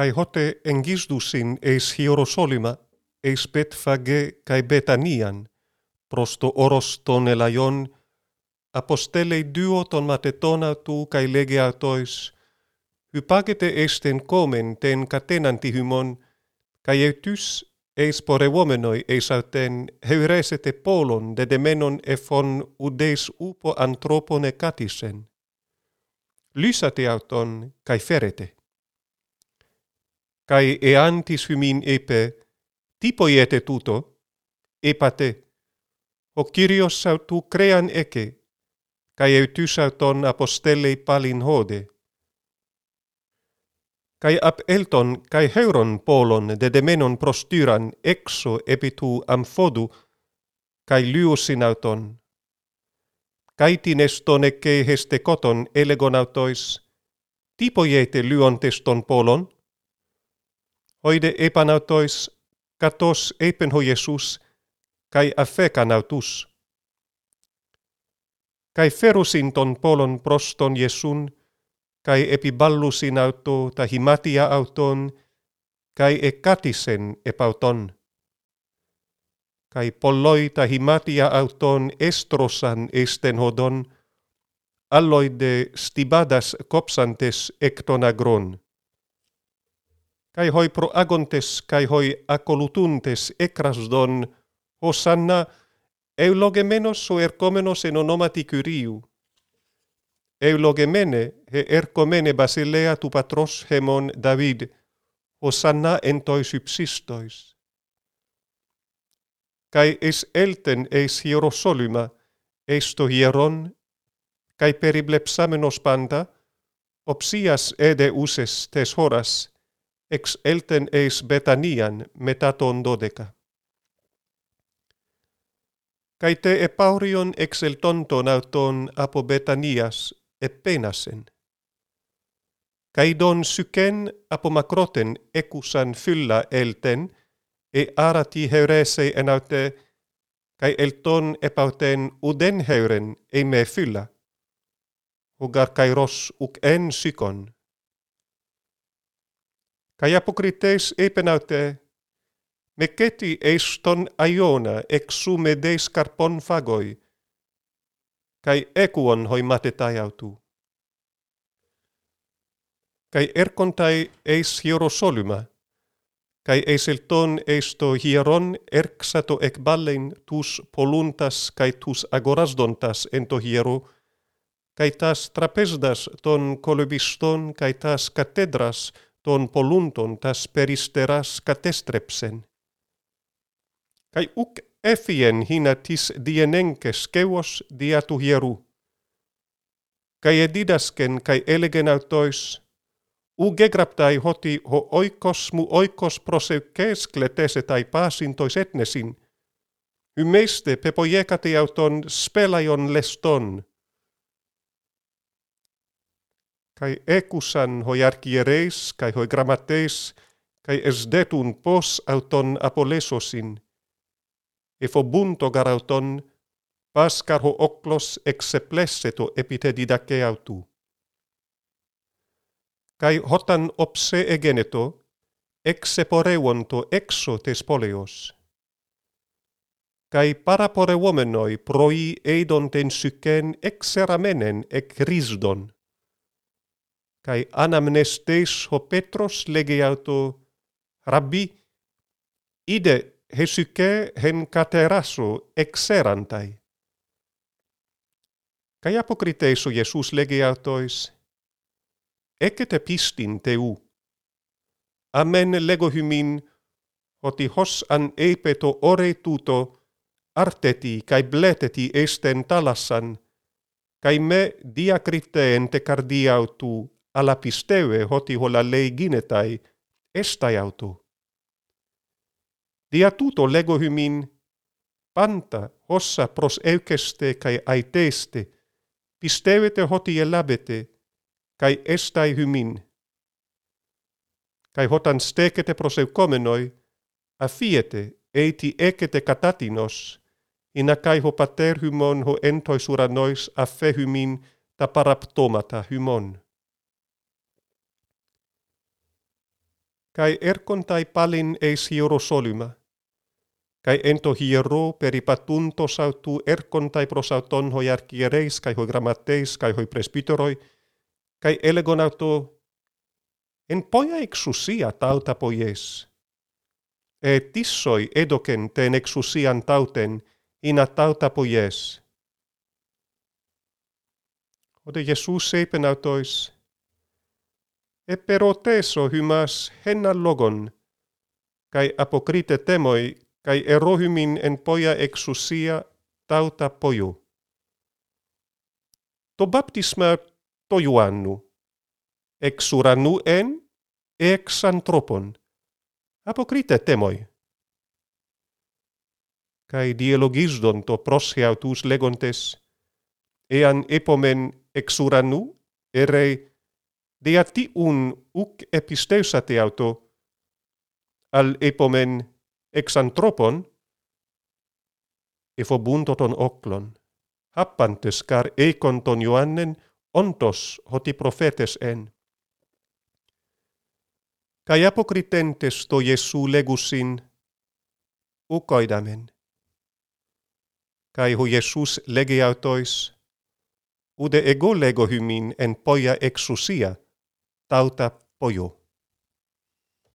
Καί χότε εγγίσδουσιν εις Ιεροσόλυμα, εις Πετφαγέ καί Βετανίαν, προς το όρος των ελαϊών, αποστέλει δύο των ματετώνα του καί λέγε ατόης, «Υπάγεται εις τεν κόμεν τεν κατέναν τη χυμών, καί ετούς εις πορευόμενοι εις αρτέν, χευρέσετε πόλων δεδεμένων εφών ουδείς ούπο ανθρώπων εκάτησεν. Λύσατε αυτον καί φέρετε» cae eantis humin epe, tipo iete tuto, epate, o Kyrios sautu crean eke, cae eutus auton apostelei palin hode. Cae ap elton cae heuron polon de demenon prostyran exo epitu amphodu, cae lyusin auton. Καίτην εστον heste χεστεκότον elegon autois, τύπο γέτε λιον τεστον polon, hoide epanautois katos epenho ho Iesus, kai afekanautus. Kai ferusin ton polon proston Jesun kai epiballusin auto ta himatia auton, kai ekatisen epauton. Kai polloi ta himatia auton estrosan estenhodon, alloide stibadas kopsantes ektonagron kai hoi proagontes kai hoi acolutuntes ecrasdon hosanna eulogemenos o ercomenos en onomati curiu. Eulogemene he ercomene basilea tu patros hemon david hosanna en toi subsistois kai es elten eis hierosolyma eisto hieron kai periblepsamenos panta opsias ede uses tes horas – ex elten eis Betanian metaton dodeca. Cae te epaurion ex eltonton auton apo Betanias epenasen. Cae don syken apo makroten ecusan fylla elten, e arati heurese enaute, cae elton epauten uden heuren ei me fylla. Ουγαρ kairos uk en sykon. Kai apokrites epenaute, meceti eston aiona exume de scarpon fagoi, kai ecuon hoimatetai autu. Kai ercontai eis hierosoluma, kai eis elton eisto hieron erxato ec ballein tus poluntas kai tus agorasdontas ento hiero, kai tas trapesdas ton colebiston kai tas katedras ton polunton tas peristeras katestrepsen. Kai uk efien hina tis dienenkes kevos diatu hieru. Kai edidasken kai elegen autois, u gegraptai hoti ho oikos mu oikos proseukeskle tese tai paasintois etnesin, hymeiste pepojekati auton leston. Kai ekusan ho jarkiereis, kai hoi grammateis, kai esdetun pos auton apolesosin, e garauton pascar oklos exeplesseto epite didake autu. Kai hotan opse egeneto, exeporeuonto exo tes poleos. Kai paraporeuomenoi proi eidon ten syken exeramenen ec risdon. Kai anamnestes ho Petros lege auto rabbi ide hesyke hen kateraso exerantai. Kai apokritesu Jesus lege autois ekete pistin teu. Amen lego hymin hoti hos an epeto ore tuto arteti kai bleteti esten talassan kai me με te τε alla pisteve hoti hola lei ginetai estai auto. Dia tuto lego hymin panta hossa pros eukeste kai aiteste pistevete hoti elabete kai estai hymin. Kai hotan stekete pros eukomenoi afiete eiti ekete katatinos ina kai ho pater hymon ho entoisura nois affe hymin ta paraptomata hymon. kai ercontai palin eis hierosolyma. Kai ento hiero peripatunto sautu ercontai prosauton hoi archiereis, kai hoi grammateis, kai hoi presbyteroi, kai elegon auto en poia exusia tauta poies. E tissoi edoken ten exusian tauten ina tauta poies. Ode Jesus seipen autois, e per oteso hymas henna logon, kai apokrite temoi, kai erohymin en poia exusia tauta poju. To baptisma to juannu, ex en, ex anthropon. apokrite temoi. Kai dialogisdon to prosheautus legontes, ean epomen ex uranu, epomen exuranu, deati un uc episteusate auto? Al epomen ex anthropon, efobuntoton oklon, happantes car econ ton Ioannen ontos hoti profetes en. Kai apokritentes to Jesu legusin ukoidamen. Kai hu Jesus legiautois, ude ego lego hymin en poia exusia, Tauta Pollo.